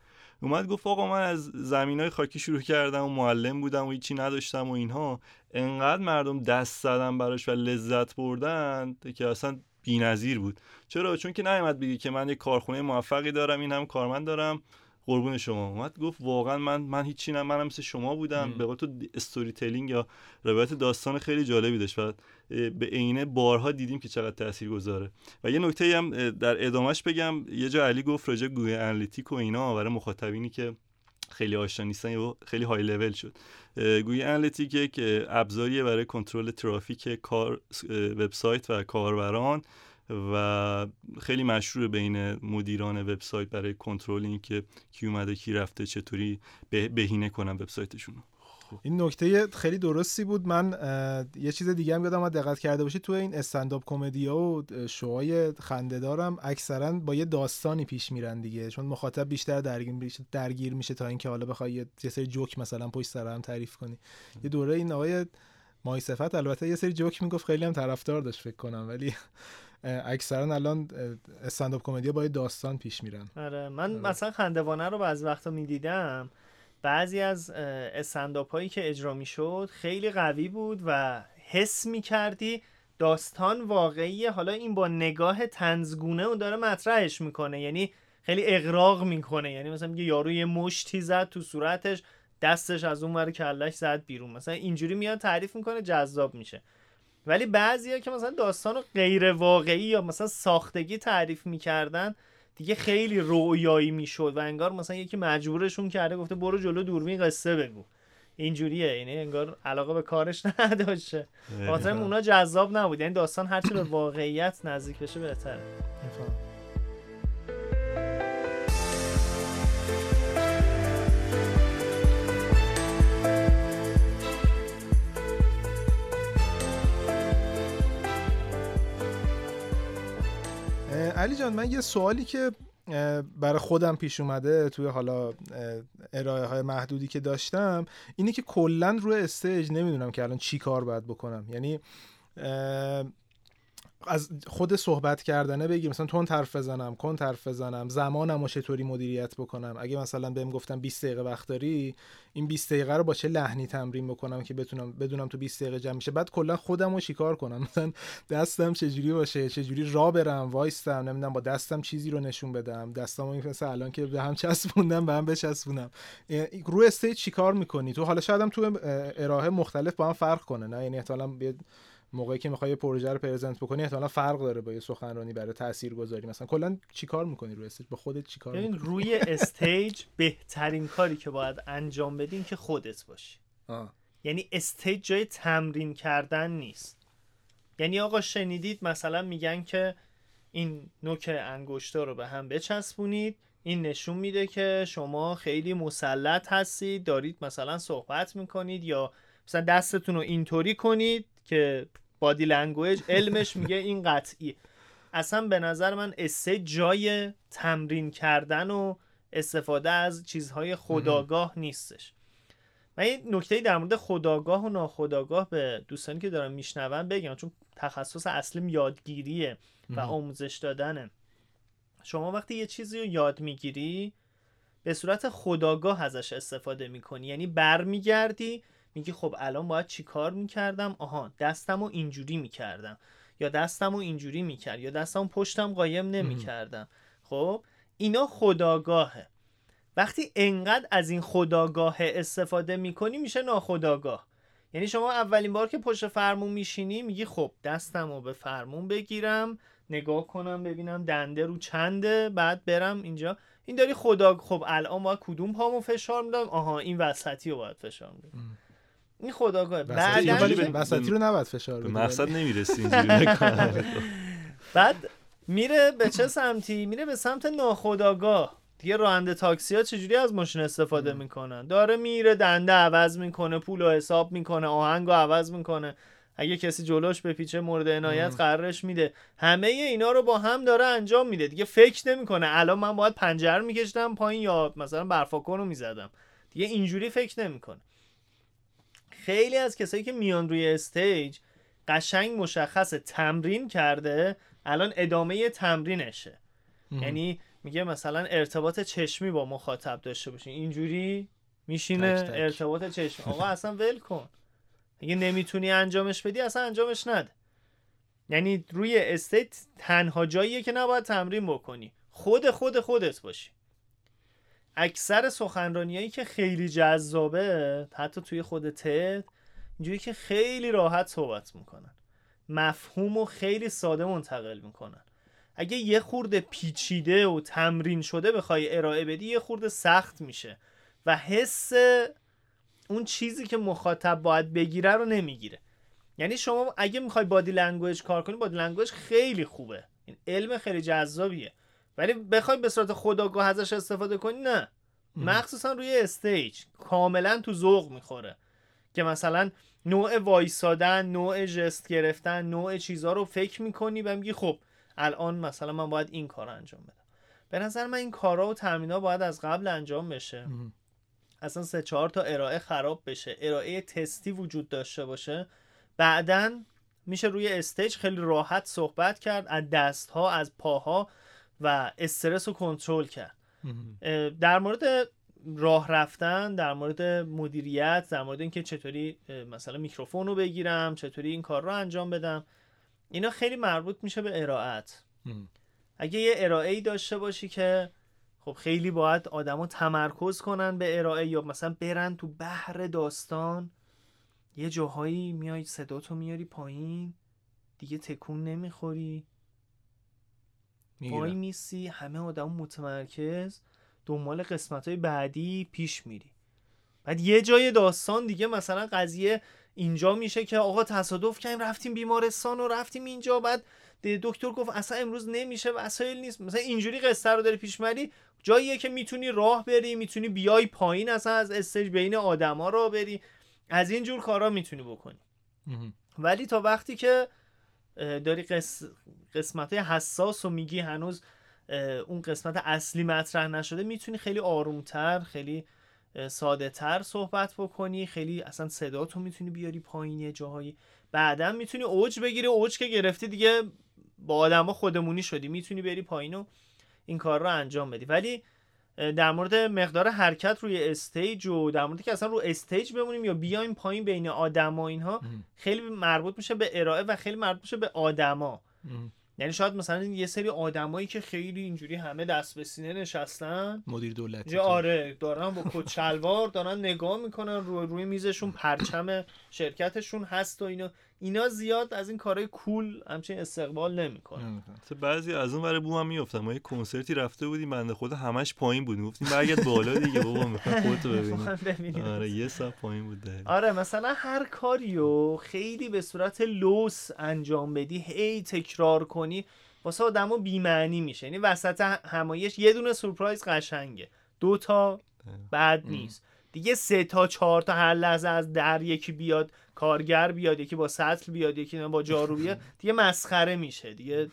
اومد گفت آقا من از زمین های خاکی شروع کردم و معلم بودم و هیچی نداشتم و اینها. انقدر مردم دست زدن براش و لذت بردن که اصلا بی‌نظیر بود. چرا؟ چون که نیومد بگی که من یه کارخونه موفقی دارم این هم کارمند دارم. قربون شما اومد. گفت واقعا من من هیچی نه منم مثل شما بودم. به قول تو storytelling یا روایت داستان خیلی جالبی داشت. و به عینه بارها دیدیم که چقدر تاثیر گذاره و یه نکته هم در ادامهش بگم. یه جا علی گفت راجع Google Analytics و اینا برای مخاطبینی که خیلی آشنا نیستن خیلی های لول شد. Google Analytics یک ابزاریه برای کنترل ترافیک کار وبسایت و کاربران. و خیلی مشهور بین مدیران وبسایت برای کنترل اینکه کی اومده کی رفته چطوری بهینه کنن وبسایتشون خب. این نکته خیلی درستی بود. من یه چیز دیگه هم یادم دقت کرده باشید تو این استنداپ کمدی و شوهای خنده دارم اکثرا با یه داستانی پیش میرن دیگه. چون مخاطب بیشتر درگیر میشه درگیر میشه تا اینکه حالا بخوای یه سری جوک مثلا پشت سر هم تعریف کنی. یه دوره این آقای مای صفت البته یه سری جوک می‌گفت خیلی هم طرفدار داشت فکر کنم. ولی اکثرا الان استنداپ کمدی با داستان پیش میرن. آره من آره. مثلا خندوانه رو بعضی وقتا می‌دیدم. بعضی از استنداپ هایی که اجرا می‌شد خیلی قوی بود و حس می‌کردی داستان واقعیه حالا این با نگاه تنزگونه اون داره مطرحش می‌کنه. یعنی خیلی اغراق می‌کنه. یعنی مثلا میگه یارو یه مشتی زد تو صورتش دستش از اون ور کلش زد بیرون. مثلا اینجوری میاد تعریف می‌کنه جذاب میشه. ولی بعضیا که مثلا داستان غیر واقعی یا مثلا ساختگی تعریف می‌کردن دیگه خیلی رویایی می‌شد و انگار مثلا یکی مجبورشون کرده گفته برو جلو دوربین قصه بگو. اینجوریه یعنی انگار علاقه به کارش نداشته. خاطر اونا جذاب نبود یعنی داستان هرچی به واقعیت نزدیک بشه بهتره. علی جان من یه سوالی که برای خودم پیش اومده توی حالا ارائه های محدودی که داشتم اینه که کلا روی استیج نمی‌دونم که الان چی کار باید بکنم. یعنی از خود صحبت کردنه بگیر مثلا تون طرف بزنم کن طرف بزنم زمانم و چطوری مدیریت بکنم؟ اگه مثلا بهم گفتم 20 دقیقه وقت داری این 20 دقیقه رو با چه لحنی تمرین بکنم که بتونم بدونم تو 20 دقیقه جمع میشه؟ بعد کلا خودم رو چیکار کنم؟ مثلا دستم چجوری باشه؟ چجوری را برم؟ وایستم نمی‌دونم با دستم چیزی رو نشون بدم. دستم مثلا الان که به هم چسبوندم به هم بچسبونم. رو stage چیکار می‌کنی؟ تو حالا شاید تو ارائه مختلف با هم فرق کنه نه؟ یعنی احتمالاً موقعی که می‌خوای پروژه رو present بکنی احتمالا فرق داره با یه سخنرانی برای تاثیرگذاری. مثلا کلا چیکار می‌کنی روی stage؟ با خودت چیکار می‌کنی؟ روی stage بهترین کاری که باید انجام بدین که خودت باشی. آه. یعنی stage جای تمرین کردن نیست. یعنی آقا شنیدید مثلا میگن که این نوک انگشتا رو به هم بچسبونید این نشون میده که شما خیلی مسلط هستید دارید مثلا صحبت می‌کنید یا مثلا دستتون رو اینطوری کنید که body language علمش میگه این قطعی اصلا به نظر من اسه جای تمرین کردن و استفاده از چیزهای خداگاه نیستش. من یه نکته در مورد خداگاه و ناخداگاه به دوستانی که دارم میشنون بگم چون تخصص اصلیم یادگیریه و آموزش دادنه. شما وقتی یه چیزی رو یاد می‌گیری به صورت خداگاه ازش استفاده می‌کنی. یعنی برمیگردی میگی خب الان باید چی کار می‌کردم؟ آها دستم رو اینجوری می‌کردم. یا دستم رو اینجوری می‌کرد یا دستم پشتم قایم نمی‌کردم. خب اینا خداگاهه. وقتی انقدر از این خداگاه استفاده می‌کنی میشه ناخداگاه. یعنی شما اولین بار که پشت فرمون میشینی میگی خب دستم رو به فرمون بگیرم نگاه کنم ببینم دنده رو چنده بعد برم اینجا. این داری خدا خب الان باید کدوم پامو فشار میدم؟ آها این وسطی رو باید فشار میدم. این خداگاه بعد وسطی رو نباید فشار به مقصد نمی‌رسی اینجوری بعد میره به چه سمتی؟ میره به سمت ناخداگاه دیگه راننده تاکسی ها چجوری از ماشین استفاده می‌کنن؟ داره میره دنده عوض می‌کنه پول و حساب می‌کنه آهنگ رو عوض می‌کنه. اگه کسی جلوش به پیچه مورد عنایت قرارش میده. همه اینا رو با هم داره انجام میده. دیگه فکر نمی‌کنه. الان من باید پنجره میکشتم پایین یا مثلا برفاکن رو می‌زدم. دیگه اینجوری فکر نمی‌کنه. خیلی از کسایی که میان روی استیج قشنگ مشخص تمرین کرده الان ادامه تمرینشه. یعنی میگه مثلا ارتباط چشمی با مخاطب داشته باشین اینجوری میشینه ارتباط چشمی آقا اصلا ول کن. اگه نمی‌تونی انجامش بدی اصلا انجامش نده. یعنی روی استیت تنها جاییه که نباید تمرین بکنی. خود خود خودت باشی. اکثر سخنرانیایی که خیلی جذابه حتی توی خود تد اینجوری که خیلی راحت صحبت می‌کنن. مفهوم و خیلی ساده منتقل می‌کنن. اگه یه خورده پیچیده و تمرین شده بخوای ارائه بدی یه خورده سخت میشه. و حس اون چیزی که مخاطب باید بگیره رو نمی‌گیره. یعنی شما اگه می‌خوای body language کار کنی body language خیلی خوبه. این علم خیلی جذابیه. ولی بخوای به صورت خودآگاه ازش استفاده کنی نه. مخصوصا روی stage. کاملا تو ذوق می‌خوره. که مثلا نوع وایسادن نوع ژست گرفتن نوع چیزها رو فکر می‌کنی و میگی خب الان مثلا من باید این کار انجام بدم. به نظر من این کارا و تمرینا باید از قبل انجام بشه. اصلا سه چهار تا ارائه خراب بشه. ارائه تستی وجود داشته باشه. بعدا میشه روی stage خیلی راحت صحبت کرد. از دست ها از پاها. و استرس رو کنترل کرد. در مورد راه رفتن در مورد مدیریت در مورد اینکه چطوری مثلا میکروفون رو بگیرم چطوری این کار رو انجام بدم اینا خیلی مربوط میشه به ارائت اگه یه ارائه ای داشته باشی که خب خیلی باید آدما تمرکز کنن به ارائه یا مثلا برن تو بحر داستان یه جاهایی میای صداتو میاری پایین دیگه تکون نمی‌خوری. پای میسی همه آدم متمرکز دنبال قسمت های بعدی پیش میری. بعد یه جای داستان دیگه مثلا قضیه اینجا میشه که آقا تصادف کردیم رفتیم بیمارستان و رفتیم اینجا. بعد دکتر گفت اصلا امروز نمیشه وسایل نیست. مثلا اینجوری قصه رو داری پیش مری جاییه که می‌تونی راه بری می‌تونی بیای پایین اصلا از استیج بین آدما را بری. از این جور کارا می‌تونی بکنی. ولی تا وقتی که داری قس... قسمت حساس و میگی هنوز اون قسمت اصلی مطرح نشده. می‌تونی خیلی آرومتر خیلی ساده تر صحبت بکنی خیلی اصلا صداتو می‌تونی بیاری پایین جاهایی. بعدا می‌تونی اوج بگیری اوج که گرفتی دیگه با آدما خودمونی شدی. می‌تونی بری پایین و این کار رو انجام بدی. ولی در مورد مقدار حرکت روی stage و در مورد که اصلا رو stage بمونیم یا بیایم پایین بین آدما اینها خیلی مربوط میشه به ارائه و خیلی مربوط میشه به آدما. یعنی شاید مثلا یه سری آدمایی که خیلی اینجوری همه دست به سینه نشستن مدیر دولتی آره دارن با کت شلوار دارن نگاه می‌کنن روی روی میزشون پرچم شرکتشون هست و اینا اینا زیاد از این کارهای cool همچین استقبال نمی‌کنن. بعضی از اون ور بوم هم میافتن ما یه کنسرتی رفته بودیم بنده خود همش پایین بودیم گفتیم برگرد بالا دیگه بابا می‌خوام خودتو ببینیم آره یه ساعت پایین بود. آره مثلا هر کاریو خیلی به صورت لوس انجام بدی هی تکرار کنی واسه آدمو بی‌معنی میشه. یعنی وسط همایش یه دونه سورپرایز قشنگه. دو تا بعد نیست. دیگه سه تا چهار تا هر لحظه از در یکی بیاد کارگر بیاد یکی با سطل بیاد یکی با جارو بیاد دیگه مسخره میشه دیگه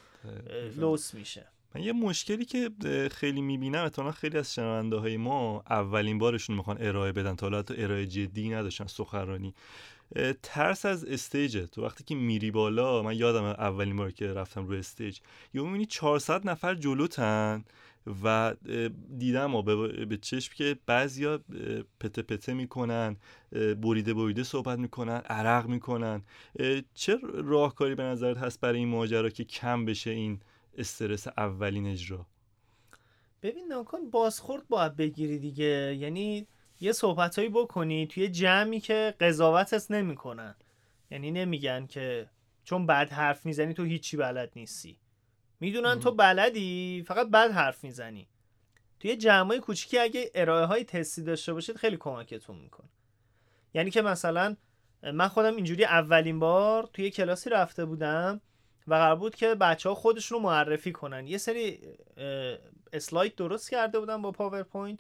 لوس میشه. من یه مشکلی که خیلی می‌بینم اتفاقا خیلی از شنونده های ما اولین بارشون می‌خوان ارائه بدن تا حالا ارائه جدی نداشتن سخنرانی. ترس از استیجه تو وقتی که میری بالا من یادم اولین بار که رفتم روی استیج. یه می‌بینی 400 نفر جلوتن. و دیدم به, به چشم که بعضیا پته پته می‌کنن بریده بریده صحبت می‌کنن عرق می‌کنن. چه راهکاری به نظرت هست برای این ماجرا که کم بشه این استرس اولین اجرا؟ ببین نکن بازخورد باید بگیری دیگه. یعنی یه صحبتهایی بکنی توی جمعی که قضاوتت نمی‌کنن. یعنی نمیگن که چون بد حرف می‌زنی تو هیچی بلد نیستی. می‌دونن تو بلدی؟ فقط بد حرف می‌زنی. توی جمعای کوچیکی اگه ارائه های تستی داشته باشید خیلی کمکتون می‌کنه. یعنی که مثلا من خودم اینجوری اولین بار توی کلاسی رفته بودم و قرار بود که بچه ها خودشون رو معرفی کنن. یه سری اسلاید درست کرده بودم با پاورپوینت.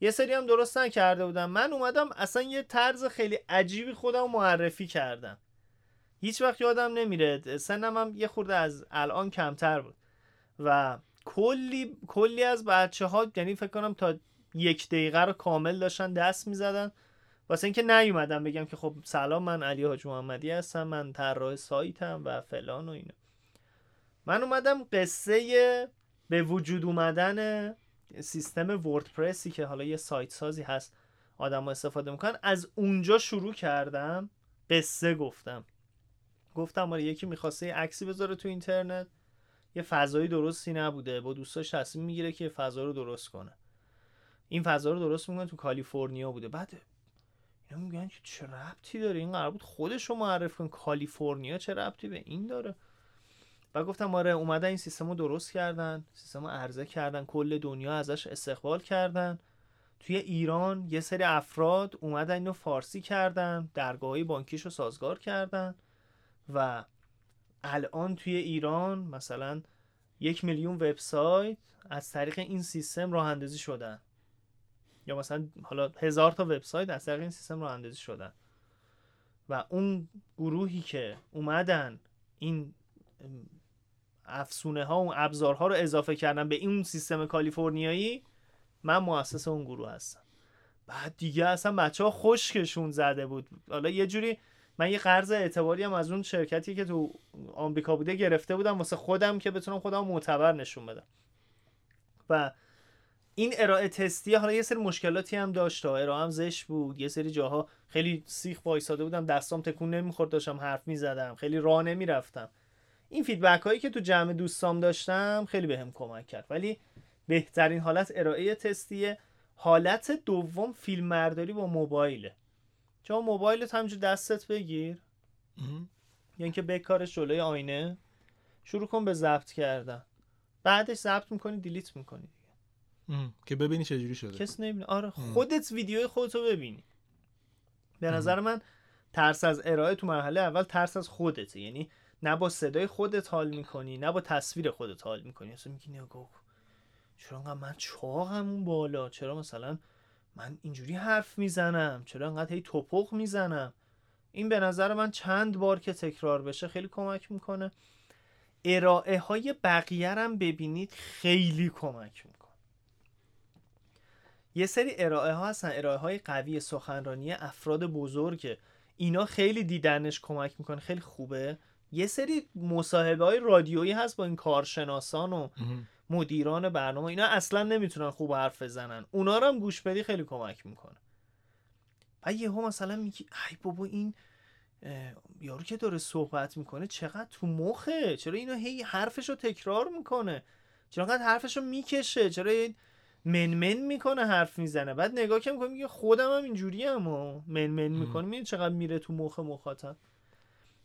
یه سری هم درست نکرده بودم. من اومدم اصلا یه طرز خیلی عجیبی خودم معرفی کردم. هیچ وقت یادم نمیره سنم هم یه خورده از الان کمتر بود. و کلی کلی از بچه ها یعنی فکر کنم تا یک دقیقه رو کامل داشتن دست می‌زدن. واسه اینکه نیومدم بگم که خب سلام من علی حاج محمدی هستم من طراح سایتم و فلان و اینا. من اومدم قصه به وجود اومدن سیستم وردپرسی که حالا یه سایت سازی هست آدم استفاده می‌کنن. از اونجا شروع کردم قصه گفتم. گفتم آره یکی می‌خواسته یه عکسی بذاره تو اینترنت. یه فضایی درستی نبوده. با دوستاش تصمیم می‌گیره که فضا رو درست کنه. این فضا رو درست می‌کنه تو کالیفرنیا بوده. بعد اینا میگن که چه ربطی داره؟ این قرار بود خودش رو معرف کن کالیفرنیا چه ربطی به این داره؟ و گفتم آره اومدن این سیستم رو درست کردن. سیستم رو عرضه کردن. کل دنیا ازش استقبال کردن. توی ایران یه سری افراد اومدن اینو فارسی کردن. درگاهی بانکیش رو سازگار کردن. و الان توی ایران مثلا یک میلیون وبسایت از طریق این سیستم راه اندازی شدن. یا مثلا حالا هزار تا وبسایت از طریق این سیستم راه اندازی شدن. و اون گروهی که اومدن این افسونه ها و ابزارها رو اضافه کردن به این سیستم کالیفرنیایی من مؤسس اون گروه هستم. بعد دیگه اصلا بچه ها خشکشون زده بود. حالا یه جوری من یه قرض اعتباری هم از اون شرکتی که تو آمریکا بوده گرفته بودم واسه خودم که بتونم خودم معتبر نشون بدم. و این ارائه تستی حالا یه سری مشکلاتی هم داشت ارائه هم زش بود یه سری جاها خیلی سیخ وایساده بودم دستام تکون نمی‌خورد داشتم حرف می‌زدم خیلی راه نمی‌رفتم. این فیدبک هایی که تو جمع دوستام داشتم خیلی بهم کمک کرد. ولی بهترین حالت ارائه تستیه حالت دوم فیلم مرداری با موبایله. چون موبایلت همجور دستت بگیر. یعنی که بکارش جلوی آینه. شروع کن به ضبط کردن. بعدش ضبط می‌کنی دیلیت می‌کنی. که ببینی چجوری شده. کس نمی‌بینه. آره خودت ویدیوی خودتو ببینی. به نظر من ترس از ارائه تو مرحله اول ترس از خودته. یعنی نه با صدای خودت حال می‌کنی نه با تصویر خودت حال می‌کنی. اصلا میگی نگاه چرا من چاقم اون بالا؟ چرا مثلا من اینجوری حرف می‌زنم. چرا انقدر هی توپق می‌زنم؟ این به نظر من چند بار که تکرار بشه خیلی کمک می‌کنه. ارائه های بقیه هم ببینید خیلی کمک می‌کنه. یه سری ارائه ها هستن. ارائه های قوی سخنرانی افراد بزرگه اینا خیلی دیدنش کمک می‌کنه. خیلی خوبه. یه سری مصاحبه های رادیویی هست با این کارشناسان و مدیران برنامه اینا اصلا نمی‌تونن خوب حرف بزنن. اونا رو هم گوش بدی خیلی کمک می‌کنه. و یهو مثلا میگی ای بابا این یارو که داره صحبت می‌کنه چقدر تو مخه؟ چرا اینو هی حرفش رو تکرار می‌کنه؟ چرا قد حرفش رو می‌کشه؟ چرا منمن می‌کنه حرف می‌زنه؟ بعد نگاه که می‌کنه میگه خودم هم اینجوری هم منمن می‌کنه میگه چقدر میره تو مخ مخاطب؟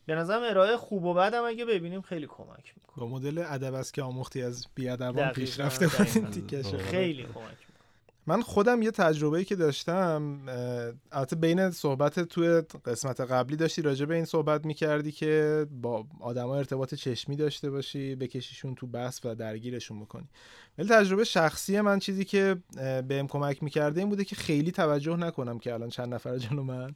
به نظرم ارائه خوب و بدم اگه ببینیم خیلی کمک می‌کنه. با مدل ادب است که آموختی از بیادبان پیش رفته بودین تیکشه خیلی کمک من خودم یه تجربه که داشتم البته بین صحبت توی قسمت قبلی داشتی راجع به این صحبت می‌کردی که با آدما ارتباط چشمی داشته باشی بکشیشون تو بحث و درگیرشون بکنی. ولی تجربه شخصی من چیزی که بهم کمک می‌کرده این بوده که خیلی توجه نکنم که الان چند نفر جلو من.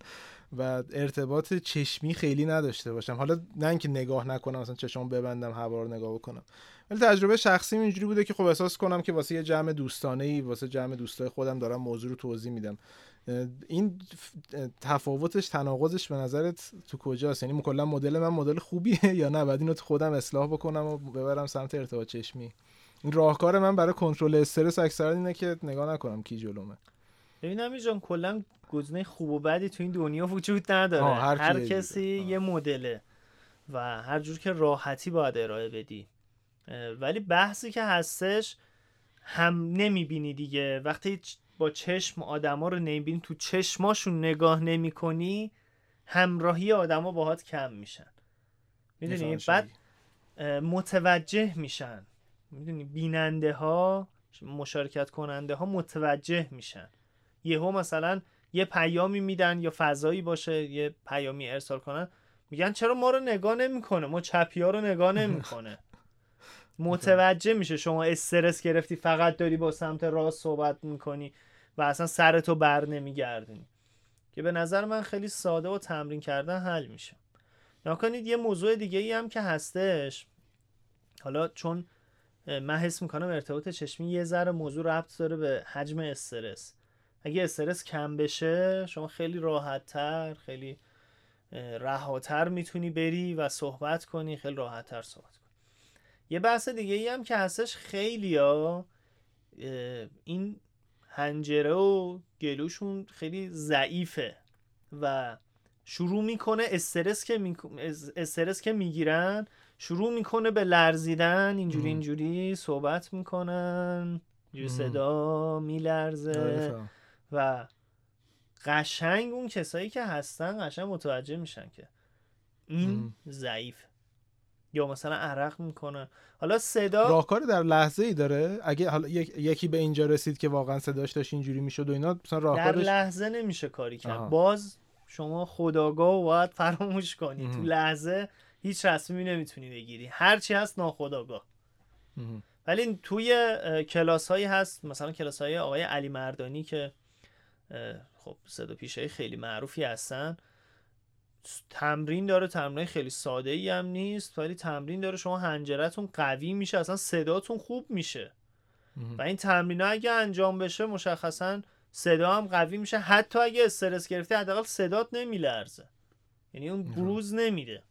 و ارتباط چشمی خیلی نداشته باشم. حالا نه اینکه نگاه نکنم مثلا چشم ببندم هوا رو نگاه بکنم. ولی تجربه شخصی اینجوری بوده که خب احساس کنم که واسه یه جمع دوستانه ای واسه جمع دوستای خودم دارم موضوع رو توضیح میدم. این تفاوتش تناقضش به نظرت تو کجاست؟ یعنی کلا مدل من مدل خوبیه یا نه؟ بعد اینو خودم اصلاح بکنم و ببرم سمت ارتباط چشمی. این راهکار من برای کنترل استرس اکثرا اینه که نگاه نکنم کی جلومه. ببینم جان کلا گزینه خوب و بدی تو این دنیا وجود نداره. هر, هر کسی یه مدله و هر جور که راحتی باید ارائه بدی. ولی بحثی که هستش هم نمی‌بینی دیگه. وقتی با چشم آدما رو نمی‌بینی تو چشماشون نگاه نمی‌کنی همراهی آدما باهات کم میشن. می‌دونی؟ بعد متوجه میشن. می‌دونی؟ بیننده ها مشارکت کننده ها متوجه میشن. یهو مثلا یه پیامی میدن یا فضایی باشه یه پیامی ارسال کنن میگن چرا ما رو نگاه نمی‌کنه؟ ما چپی ها رو نگاه نمی‌کنه. متوجه میشه شما استرس گرفتی فقط داری با سمت راست صحبت می‌کنی و اصلا سرتو بر نمیگردونی. که به نظر من خیلی ساده و تمرین کردن حل میشه. نکنید یه موضوع دیگه ای هم که هستش. حالا چون من حس می‌کنم ارتباط چشمی یه ذره موضوع ربط داره به حجم استرس. اگه استرس کم بشه شما خیلی راحتتر خیلی رهاتر می‌تونی بری و صحبت کنی خیلی راحتتر صحبت کنی. یه بحث دیگه ای هم که هستش خیلی ها این هنجره و گلوشون خیلی ضعیفه و شروع می‌کنه استرس که می... استرس که می‌گیرن شروع می‌کنه به لرزیدن اینجوری اینجوری صحبت می‌کنن اینجوری صدا میلرزه. آره، و قشنگ اون کسایی که هستن قشنگ متوجه میشن که این ضعیف یا مثلا عرق می‌کنه. حالا صدا راهکار در لحظه ای داره؟ اگه حالا یکی به اینجا رسید که واقعا صداش داشت اینجوری می‌شد و اینا مثلا راهکارش در لحظه نمیشه کاری کرد. باز شما خداگاه و باید فراموش کنی. تو لحظه هیچ رسمی نمی‌تونی بگیری. هرچی هست ناخداگاه. ولی توی کلاس هایی هست. مثلا کلاس های آقای علی مردانی که خب صدا پیشه خیلی معروفی هستن. تمرین داره تمرین خیلی ساده ای هم نیست ولی تمرین داره. شما هنجرتون قوی میشه اصلا صداتون خوب میشه. و این تمرین اگه انجام بشه مشخصا صدا هم قوی میشه. حتی اگه استرس گرفته حداقل صدات نمیلرزه. یعنی اون بروز نمیده.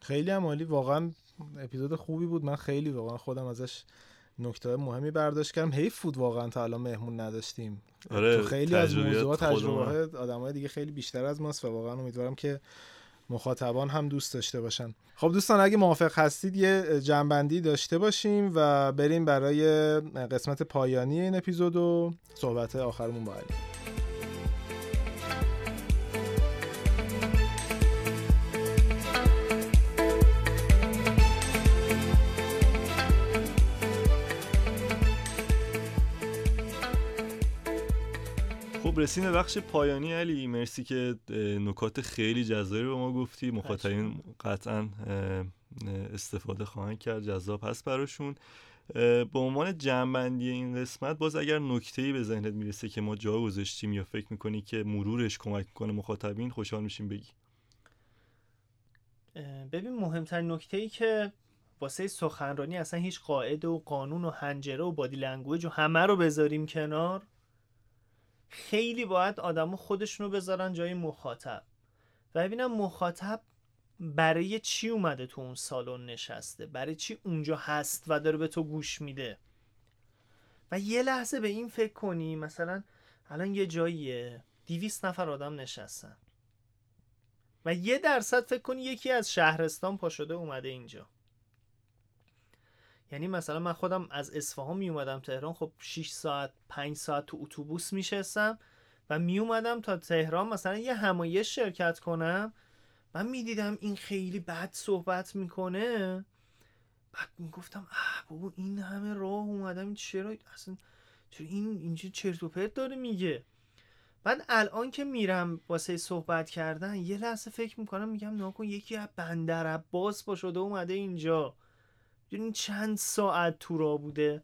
خیلی هم عالی. واقعا اپیزود خوبی بود. من خیلی واقعا خودم ازش نکته مهمی برداشت کردم حیف بود واقعا تا الان مهمون نداشتیم. آره تو خیلی از موضوعات تجربه آدمای دیگه خیلی بیشتر از ماست و واقعا امیدوارم که مخاطبان هم دوست داشته باشن. خب دوستان اگه موافق هستید یه جنبندی داشته باشیم و بریم برای قسمت پایانی این اپیزود و صحبت آخرمون با علی. خب رسیم بخش پایانی علی مرسی که نکات خیلی جذابی به ما گفتی. مخاطبین قطعا استفاده خواهند کرد. جذاب هست براشون. به عنوان جمع‌بندی این قسمت باز اگر نکته به ذهنت می‌رسه که ما جا گذاشتیم یا فکر می‌کنی که مرورش کمک کنه مخاطبین خوشحال میشیم بگی. ببین مهمترین نکته ای که واسه سخنرانی اصلا هیچ قاعده و قانون و هنجره و body language و همه رو بذاریم کنار خیلی باید آدما خودشونو بذارن جای مخاطب. و ببینم مخاطب برای چی اومده تو اون سالن نشسته؟ برای چی اونجا هست و داره به تو گوش میده؟ و یه لحظه به این فکر کنی مثلا الان یه جاییه دیویست نفر آدم نشستن. و یه درصد فکر کنی یکی از شهرستان پا شده اومده اینجا. یعنی مثلا من خودم از اصفهان می اومدم تهران خب 6 ساعت 5 ساعت تو اتوبوس میشستم و می اومدم تا تهران مثلا یه همایش شرکت کنم. من می‌دیدم این خیلی بد صحبت می‌کنه. بعد می‌گفتم اه بابا این همه راه اومدم چرا اصلا چرا این اینجا چرت و پرت داره میگه؟ بعد الان که میرم واسه صحبت کردن یه لحظه فکر می‌کنم میگم ناکن یکی از بندر عباس با شده اومده اینجا. این چند ساعت تو را بوده؟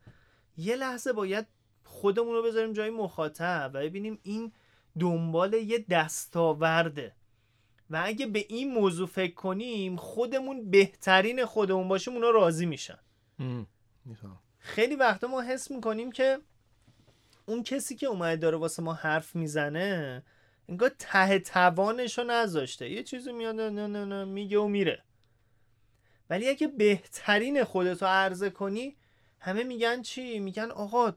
یه لحظه باید خودمون رو بذاریم جای مخاطب و ببینیم این دنبال یه دستاورده. و اگه به این موضوع فکر کنیم خودمون بهترین خودمون باشیم اونا راضی میشن. خیلی وقتا ما حس می‌کنیم که اون کسی که اومده داره واسه ما حرف می‌زنه انگار ته توانش رو نذاشته. یه چیزی میاد نه نه نه میگه و میره. ولی اگه بهترین خودتو عرضه کنی همه میگن چی؟ میگن آقا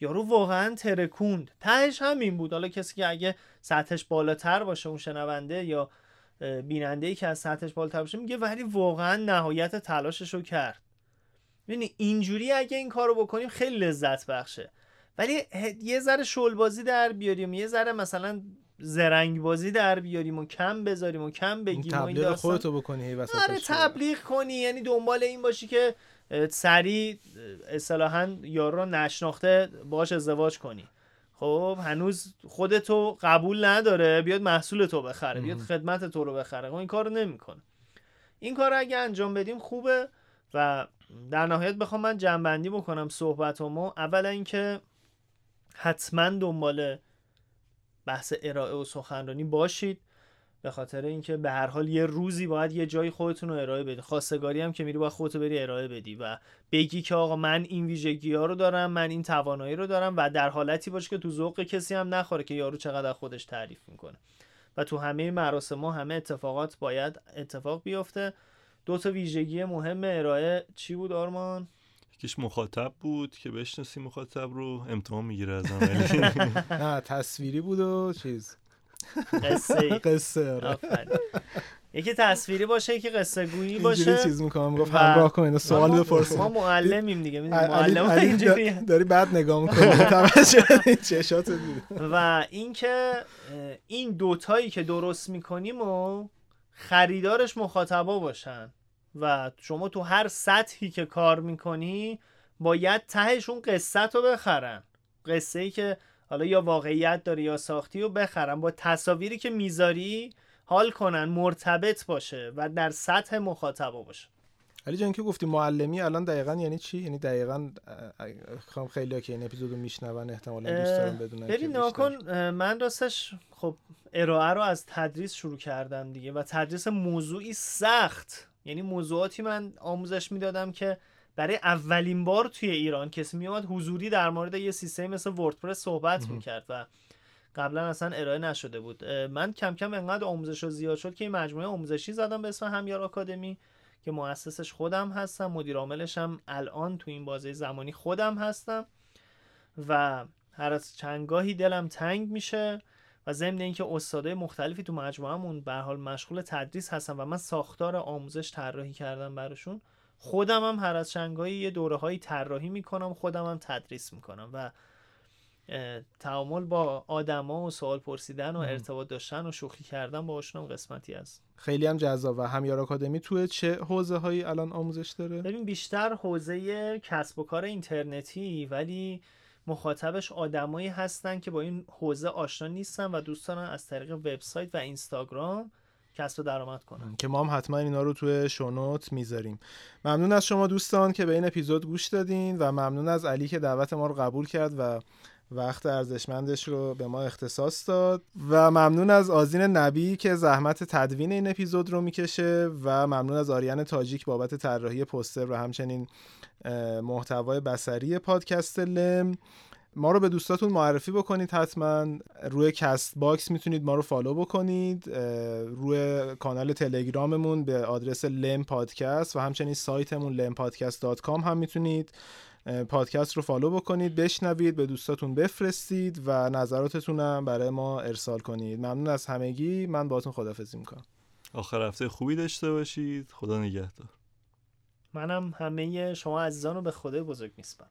یارو واقعا ترکوند. تهش همین بود. حالا کسی که اگه سطحش بالاتر باشه اون شنونده یا بیننده ای که از سطحش بالاتر باشه میگه ولی واقعا نهایت تلاشش رو کرد. ببینی اینجوری اگه این کارو بکنیم خیلی لذت بخشه. ولی یه ذره شل بازی در بیاریم. یه ذره مثلا زرنگ بازی در بیاریم و کم بذاریم و کم بگیم و این خودتو بکنی آره تبلیغ کنی. یعنی دنبال این باشی که سریع اصطلاحا یارو رو نشناخته باش ازدواج کنی. خب هنوز خودتو قبول نداره. بیاد محصول تو بخره. بیاد خدمت تو رو بخره. خب این کارو نمی‌کنه. این کار رو اگه انجام بدیم خوبه. و در نهایت بخوام من جنبندی بکنم صحبتمو. اولا اینکه حتما دنبال بحث ارائه و سخنرانی باشید. به خاطر اینکه به هر حال یه روزی باید یه جایی خودتون رو ارائه بدی. خواستگاری هم که میری باید خودتو بری ارائه بدی و بگی که آقا من این ویژگی ها رو دارم من این توانایی رو دارم و در حالتی باشه که تو ذوق کسی هم نخوره که یارو چقدر خودش تعریف می‌کنه. و تو همه مراسم ها همه اتفاقات باید اتفاق بیفته. دو تا ویژگی مهم ارائه چی بود آرمان؟ یکیش مخاطب بود که بشناسی مخاطب رو امتحان می‌گیره از نه تصویری بود و چیز. قصه قصه آره. یکی تصویری باشه که قصه گویی باشه. چیز می‌کنم گفت همراه کن سوال بپرس ما معلمیم دیگه معلم اینجوری داری بعد نگاه می‌کنی. چشات و اینکه این دوتایی که درست می‌کنیم و خریدارش مخاطبا باشن. و شما تو هر سطحی که کار می‌کنی باید تهش اون قصت رو بخرن. قصه ای که حالا یا واقعیت داره یا ساختی رو بخرن. با تصاویری که می‌ذاری حال کنن مرتبط باشه و در سطح مخاطبا باشه. علی جان که گفتی معلمی الان دقیقا یعنی چی؟ یعنی دقیقا خیلی خیلی که این اپیزودو میشنون احتمالا دوست دارم بدونن ببین ناکن من راستش خب ارائه رو از تدریس شروع کردم دیگه و تدریس موضوعی سخت. یعنی موضوعاتی من آموزش می‌دادم که برای اولین بار توی ایران کسی میومد حضوری در مورد یه سیستمی مثل وردپرس صحبت می‌کرد و قبلا اصلا ارائه نشده بود. من کم کم انقدر آموزش رو زیاد شد که این مجموعه آموزشی زدم به اسم همیار آکادمی که مؤسسش خودم هستم مدیر عاملش هم الان تو این بازه زمانی خودم هستم و هر از چندگاهی دلم تنگ میشه. و ضمن اینکه استادای مختلفی تو مجموعهمون به حال مشغول تدریس هستن و من ساختار آموزش طراحی کردم براشون خودم هم هر از چنگاهی یه دوره هایی طراحی می‌کنم خودم هم تدریس می‌کنم و تعامل با آدما و سوال پرسیدن و ارتباط داشتن و شوخی کردن با هم قسمتی است خیلی هم جذاب و همیار آکادمی توی چه حوزه هایی الان آموزش داره؟ ببین بیشتر حوزه کسب و کار اینترنتی ولی مخاطبش آدمایی هستن که با این حوزه آشنا نیستن و دوست دارن از طریق وبسایت و اینستاگرام کسب درآمد کنن. که ما هم حتما اینا رو توی شونوت می‌ذاریم. ممنون از شما دوستان که به این اپیزود گوش دادین و ممنون از علی که دعوت ما رو قبول کرد و وقت ارزشمندش رو به ما اختصاص داد و ممنون از آزین نبی که زحمت تدوین این اپیزود رو می‌کشه و ممنون از آریان تاجیک بابت طراحی پوستر و همچنین محتوای بسری پادکست لم. ما رو به دوستاتون معرفی بکنید حتما. روی کست باکس می‌تونید ما رو follow بکنید. روی کانال تلگراممون به آدرس لم پادکست و همچنین سایتمون lempodcast.com هم می‌تونید. پادکست رو follow بکنید بشنوید به دوستاتون بفرستید و نظراتتون هم برای ما ارسال کنید. ممنون از همگی. من باهاتون خدافزی می‌کنم. آخر هفته خوبی داشته باشید. خدا نگهدار. منم همه شما عزیزان رو به خدای بزرگ میسپارم.